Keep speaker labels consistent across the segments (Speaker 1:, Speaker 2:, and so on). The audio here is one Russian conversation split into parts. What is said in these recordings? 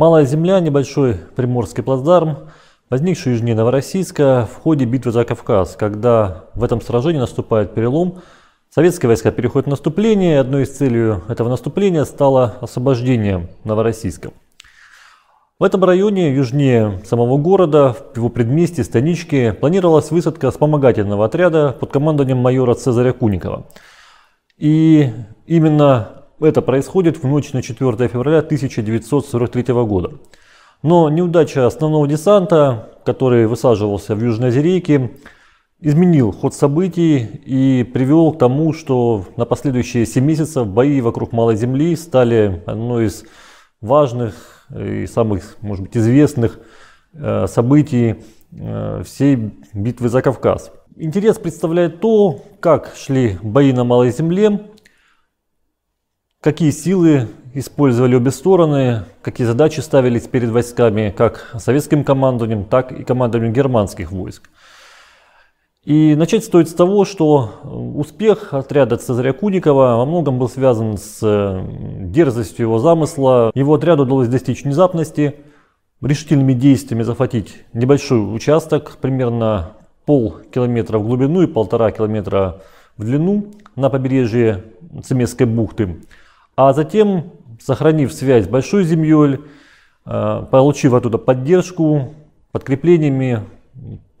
Speaker 1: Малая земля, небольшой приморский плацдарм, возникший южнее Новороссийска в ходе битвы за Кавказ, когда в этом сражении наступает перелом, советские войска переходят в наступление, и одной из целей этого наступления стало освобождение Новороссийска. В этом районе, южнее самого города, в его предместье, станичке, планировалась высадка вспомогательного отряда под командованием майора Цезаря Куникова. И именно это происходит в ночь на 4 февраля 1943 года. Но неудача основного десанта, который высаживался в Южной Озерейке, изменил ход событий и привел к тому, что на последующие 7 месяцев бои вокруг Малой Земли стали одной из важных и самых, может быть, известных э, событий э, всей битвы за Кавказ. Интерес представляет то, как шли бои на Малой Земле какие силы использовали обе стороны, какие задачи ставились перед войсками, как советским командованием, так и командованием германских войск. И начать стоит с того, что успех отряда Цезаря Куникова во многом был связан с э, дерзостью его замысла. Его отряду удалось достичь внезапности, решительными действиями захватить небольшой участок, примерно полкилометра в глубину и полтора километра в длину на побережье Цемесской бухты. А затем, сохранив связь с большой землей, э, получив оттуда поддержку, подкреплениями,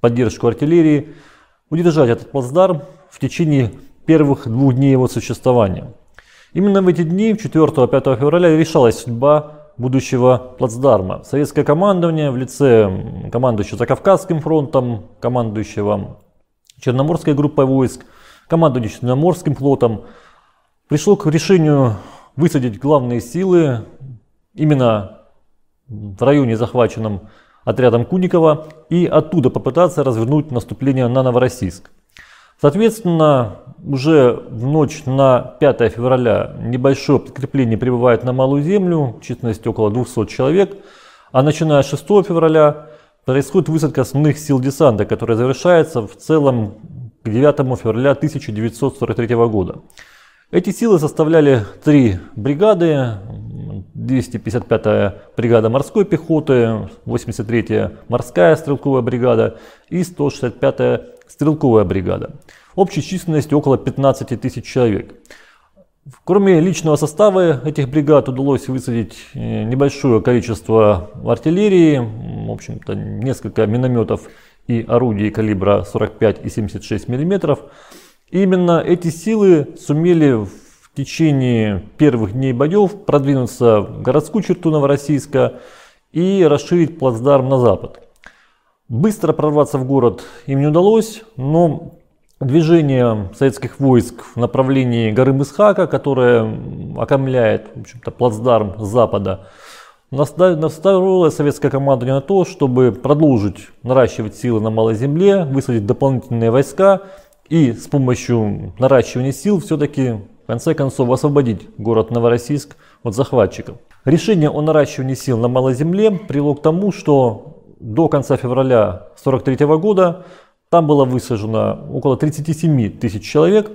Speaker 1: поддержку артиллерии, удержать этот плацдарм в течение первых двух дней его существования. Именно в эти дни, 4-5 февраля, решалась судьба будущего плацдарма. Советское командование в лице командующего Закавказским фронтом, командующего Черноморской группой войск, командующего Черноморским флотом, пришло к решению высадить главные силы именно в районе, захваченном отрядом Куникова, и оттуда попытаться развернуть наступление на Новороссийск. Соответственно, уже в ночь на 5 февраля небольшое подкрепление прибывает на Малую Землю, численностью около 200 человек, а начиная с 6 февраля происходит высадка основных сил десанта, которая завершается в целом к 9 февраля 1943 года. Эти силы составляли три бригады. 255-я бригада морской пехоты, 83-я морская стрелковая бригада и 165-я стрелковая бригада. Общей численностью около 15 тысяч человек. Кроме личного состава этих бригад удалось высадить э, небольшое количество артиллерии, в общем-то несколько минометов и орудий калибра 45 и 76 миллиметров. Именно эти силы сумели в течение первых дней боев продвинуться в городскую черту Новороссийска и расширить плацдарм на запад. Быстро прорваться в город им не удалось, но движение советских войск в направлении горы Мысхака, которая окомляет в общем-то, плацдарм запада, настроило советское командование на то, чтобы продолжить наращивать силы на Малой Земле, высадить дополнительные войска и с помощью наращивания сил все-таки в конце концов освободить город Новороссийск от захватчиков. Решение о наращивании сил на Малой Земле привело к тому, что до конца февраля 1943 года там было высажено около 37 тысяч человек,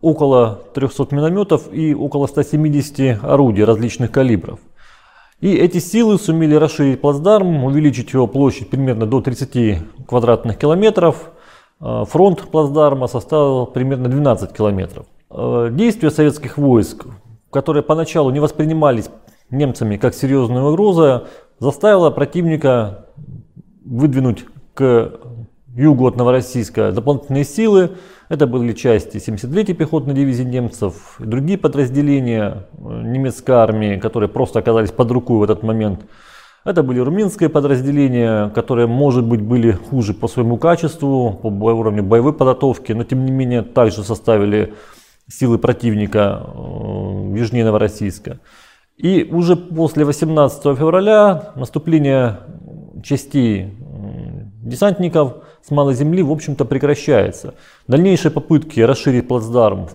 Speaker 1: около 300 минометов и около 170 орудий различных калибров. И эти силы сумели расширить плацдарм, увеличить его площадь примерно до 30 квадратных километров, фронт плацдарма составил примерно 12 километров. Э, действия советских войск, которые поначалу не воспринимались немцами как серьезная угроза, заставило противника выдвинуть к югу от Новороссийска дополнительные силы. Это были части 73-й пехотной дивизии немцев, другие подразделения э, немецкой армии, которые просто оказались под рукой в этот момент. Это были румынские подразделения, которые, может быть, были хуже по своему качеству, по уровню боевой подготовки, но тем не менее также составили силы противника э, южнее Новороссийска. И уже после 18 февраля наступление частей десантников с малой земли, в общем-то, прекращается. Дальнейшие попытки расширить плацдарм,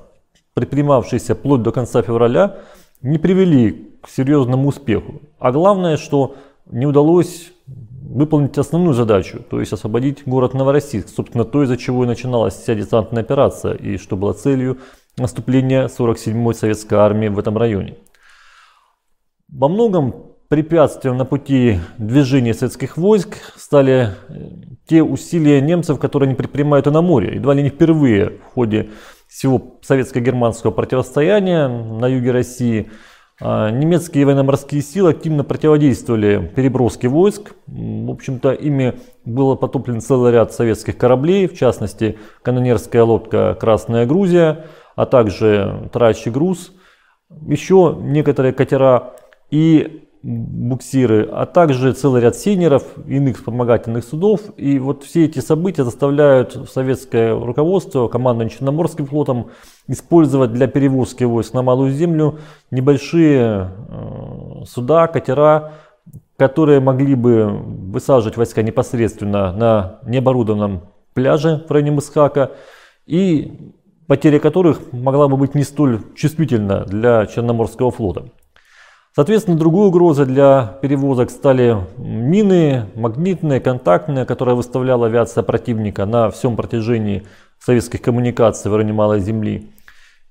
Speaker 1: предпринимавшиеся вплоть до конца февраля, не привели к серьезному успеху. А главное, что не удалось выполнить основную задачу, то есть освободить город Новороссийск, собственно, то, из-за чего и начиналась вся десантная операция, и что было целью наступления 47-й советской армии в этом районе. Во многом препятствием на пути движения советских войск стали э, те усилия немцев, которые они предпринимают и на море. Едва ли не впервые в ходе всего советско-германского противостояния на юге России немецкие военно-морские силы активно противодействовали переброске войск. В общем-то, ими было потоплен целый ряд советских кораблей, в частности, канонерская лодка «Красная Грузия», а также «Трачий груз», еще некоторые катера. И буксиры, а также целый ряд сейнеров, иных вспомогательных судов. И вот все эти события заставляют советское руководство, командование Черноморским флотом использовать для перевозки войск на Малую Землю небольшие э, суда, катера, которые могли бы высаживать войска непосредственно на необорудованном пляже в районе Мысхака и потеря которых могла бы быть не столь чувствительна для Черноморского флота. Соответственно, другой угрозой для перевозок стали мины, магнитные, контактные, которые выставляла авиация противника на всем протяжении советских коммуникаций в районе Малой Земли.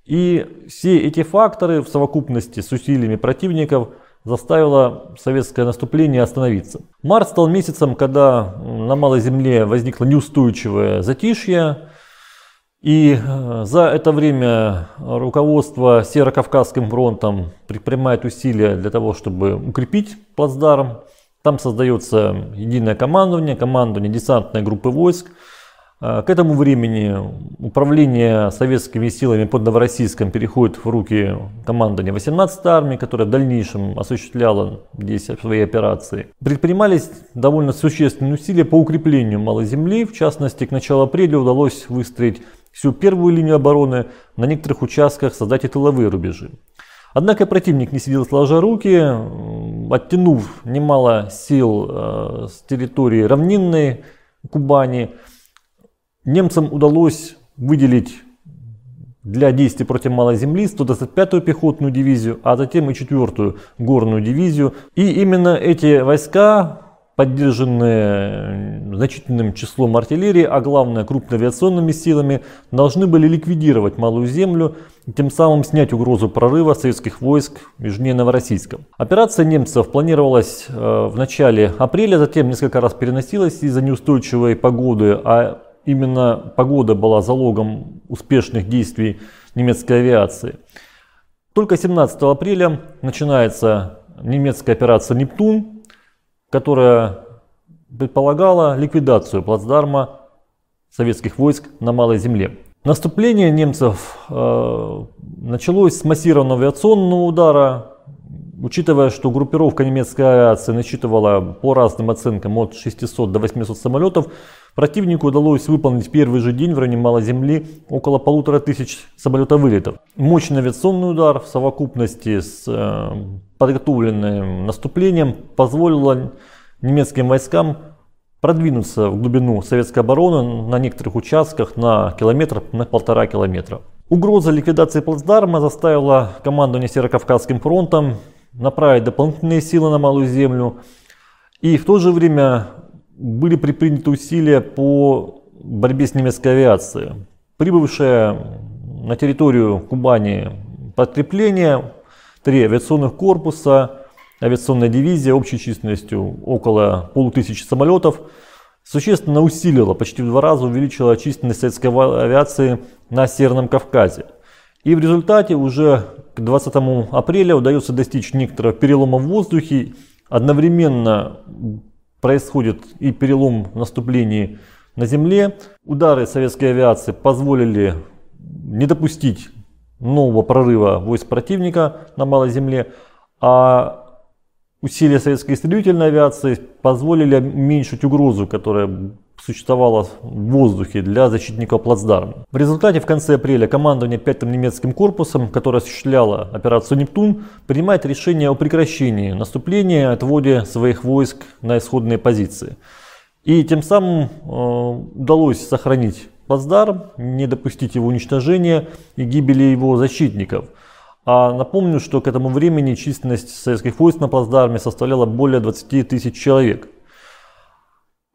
Speaker 1: И все эти факторы в совокупности с усилиями противников заставило советское наступление остановиться. Март стал месяцем, когда на Малой Земле возникло неустойчивое затишье, и э, за это время руководство Северо-Кавказским фронтом предпринимает усилия для того, чтобы укрепить плацдарм. Там создается единое командование, командование десантной группы войск. Э, к этому времени управление советскими силами под Новороссийском переходит в руки командования 18-й армии, которая в дальнейшем осуществляла здесь свои операции. Предпринимались довольно существенные усилия по укреплению Малой Земли. В частности, к началу апреля удалось выстроить всю первую линию обороны, на некоторых участках создать и тыловые рубежи. Однако противник не сидел сложа руки, оттянув немало сил э, с территории равнинной Кубани, немцам удалось выделить для действий против Малой Земли 125-ю пехотную дивизию, а затем и 4-ю горную дивизию. И именно эти войска поддержанные значительным числом артиллерии, а главное крупноавиационными силами, должны были ликвидировать Малую Землю и тем самым снять угрозу прорыва советских войск южнее Новороссийска. Операция немцев планировалась э, в начале апреля, затем несколько раз переносилась из-за неустойчивой погоды, а именно погода была залогом успешных действий немецкой авиации. Только 17 апреля начинается немецкая операция «Нептун», которая предполагала ликвидацию плацдарма советских войск на Малой Земле. Наступление немцев э, началось с массированного авиационного удара, учитывая, что группировка немецкой авиации насчитывала по разным оценкам от 600 до 800 самолетов, противнику удалось выполнить в первый же день в районе Малой Земли около полутора тысяч самолетовылетов. Мощный авиационный удар в совокупности с э, подготовленным наступлением позволило немецким войскам продвинуться в глубину советской обороны на некоторых участках на километр, на полтора километра. Угроза ликвидации плацдарма заставила командование Северокавказским фронтом направить дополнительные силы на Малую Землю. И в то же время были предприняты усилия по борьбе с немецкой авиацией. Прибывшая на территорию Кубани подкрепление три авиационных корпуса, авиационная дивизия общей численностью около полутысячи самолетов существенно усилила, почти в два раза увеличила численность советской авиации на Северном Кавказе. И в результате уже к 20 апреля удается достичь некоторого перелома в воздухе. Одновременно происходит и перелом в наступлении на земле. Удары советской авиации позволили не допустить нового прорыва войск противника на Малой Земле, а усилия советской истребительной авиации позволили уменьшить угрозу, которая существовала в воздухе для защитников плацдарма. В результате в конце апреля командование 5-м немецким корпусом, которое осуществляло операцию «Нептун», принимает решение о прекращении наступления и отводе своих войск на исходные позиции. И тем самым э, удалось сохранить плацдарм, не допустить его уничтожения и гибели его защитников. А напомню, что к этому времени численность советских войск на плацдарме составляла более 20 тысяч человек.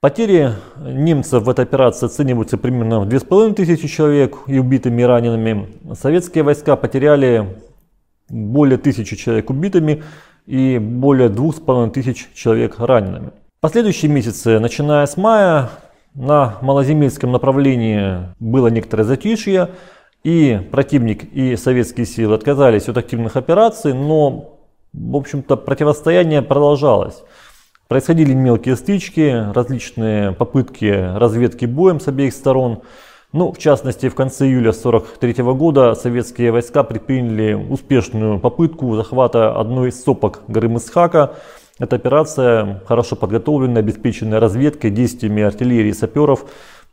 Speaker 1: Потери немцев в этой операции оцениваются примерно в 2500 человек и убитыми и ранеными. Советские войска потеряли более тысячи человек убитыми и более 2500 человек ранеными. Последующие месяцы, начиная с мая, на малоземельском направлении было некоторое затишье, и противник, и советские силы отказались от активных операций, но, в общем-то, противостояние продолжалось. Происходили мелкие стычки, различные попытки разведки боем с обеих сторон. Ну, в частности, в конце июля 1943 года советские войска предприняли успешную попытку захвата одной из сопок горы Мысхака. Эта операция, хорошо подготовленная, обеспеченная разведкой, действиями артиллерии и саперов,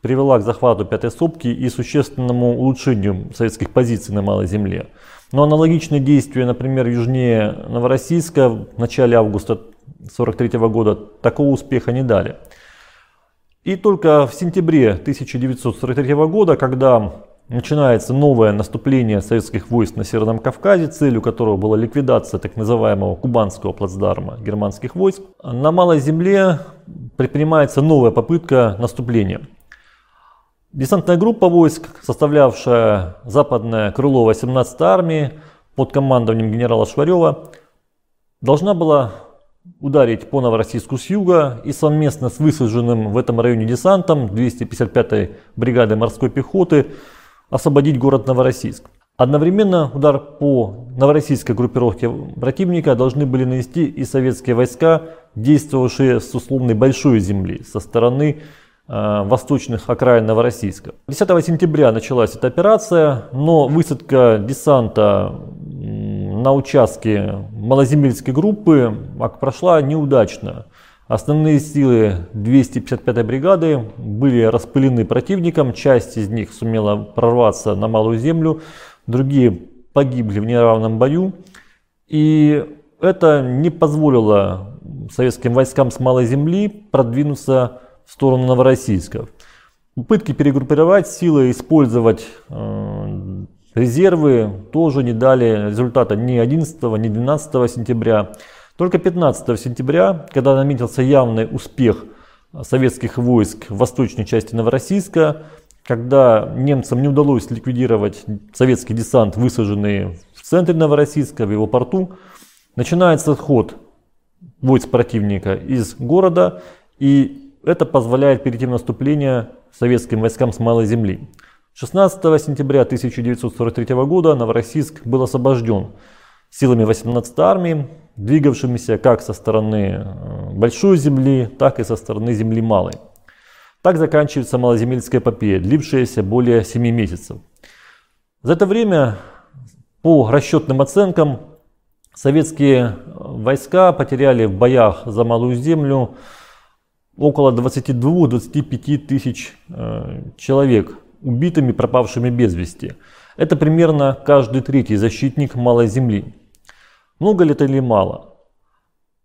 Speaker 1: привела к захвату пятой сопки и существенному улучшению советских позиций на Малой Земле. Но аналогичные действия, например, южнее Новороссийска в начале августа 1943 года такого успеха не дали. И только в сентябре 1943 года, когда начинается новое наступление советских войск на Северном Кавказе, целью которого была ликвидация так называемого кубанского плацдарма германских войск, на Малой Земле предпринимается новая попытка наступления. Десантная группа войск, составлявшая западное крыло 18-й армии под командованием генерала Шварева, должна была ударить по Новороссийску с юга и совместно с высаженным в этом районе десантом 255-й бригады морской пехоты освободить город Новороссийск. Одновременно удар по новороссийской группировке противника должны были нанести и советские войска, действовавшие с условной большой земли со стороны э, восточных окраин Новороссийска. 10 сентября началась эта операция, но высадка десанта на участке малоземельской группы прошла неудачно. Основные силы 255-й бригады были распылены противником, часть из них сумела прорваться на Малую Землю, другие погибли в неравном бою. И это не позволило советским войскам с Малой Земли продвинуться в сторону Новороссийска. Попытки перегруппировать силы, использовать э, Резервы тоже не дали результата ни 11, ни 12 сентября. Только 15 сентября, когда наметился явный успех советских войск в восточной части Новороссийска, когда немцам не удалось ликвидировать советский десант, высаженный в центре Новороссийска, в его порту, начинается отход войск противника из города, и это позволяет перейти в наступление советским войскам с малой земли. 16 сентября 1943 года Новороссийск был освобожден силами 18-й армии, двигавшимися как со стороны э, Большой земли, так и со стороны земли Малой. Так заканчивается малоземельская эпопея, длившаяся более 7 месяцев. За это время, по расчетным оценкам, советские войска потеряли в боях за Малую землю около 22-25 тысяч э, человек убитыми, пропавшими без вести. Это примерно каждый третий защитник Малой Земли. Много ли это или мало?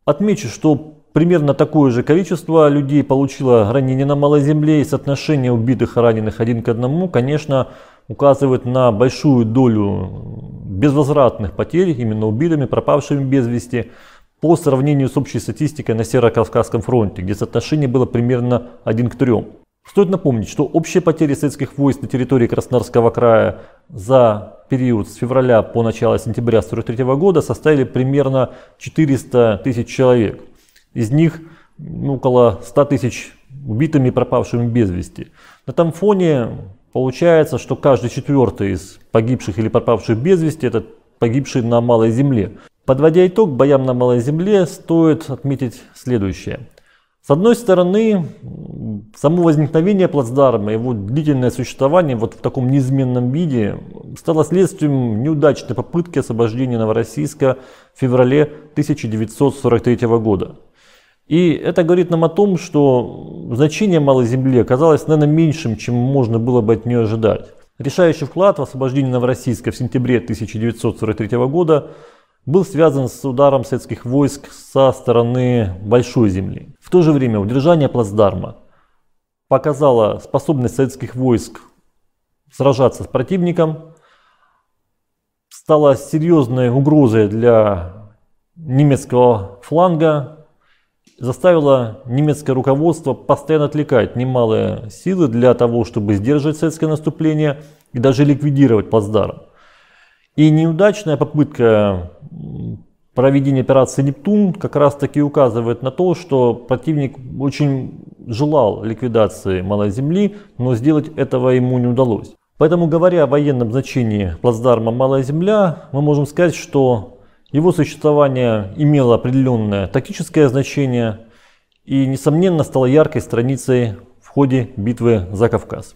Speaker 1: Отмечу, что примерно такое же количество людей получило ранения на Малой Земле и соотношение убитых и раненых один к одному, конечно, указывает на большую долю безвозвратных потерь, именно убитыми, пропавшими без вести, по сравнению с общей статистикой на Северо-Кавказском фронте, где соотношение было примерно 1 к 3. Стоит напомнить, что общие потери советских войск на территории Краснодарского края за период с февраля по начало сентября 1943 года составили примерно 400 тысяч человек. Из них ну, около 100 тысяч убитыми и пропавшими без вести. На этом фоне получается, что каждый четвертый из погибших или пропавших без вести это погибшие на Малой Земле. Подводя итог боям на Малой Земле, стоит отметить следующее – с одной стороны, само возникновение плацдарма, его длительное существование вот в таком неизменном виде стало следствием неудачной попытки освобождения Новороссийска в феврале 1943 года. И это говорит нам о том, что значение Малой Земли оказалось, наверное, меньшим, чем можно было бы от нее ожидать. Решающий вклад в освобождение Новороссийска в сентябре 1943 года был связан с ударом советских войск со стороны Большой Земли. В то же время удержание плацдарма показало способность советских войск сражаться с противником, стало серьезной угрозой для немецкого фланга, заставило немецкое руководство постоянно отвлекать немалые силы для того, чтобы сдерживать советское наступление и даже ликвидировать плацдарм. И неудачная попытка проведение операции «Нептун» как раз таки указывает на то, что противник очень желал ликвидации Малой Земли, но сделать этого ему не удалось. Поэтому, говоря о военном значении плацдарма «Малая Земля», мы можем сказать, что его существование имело определенное тактическое значение и, несомненно, стало яркой страницей в ходе битвы за Кавказ.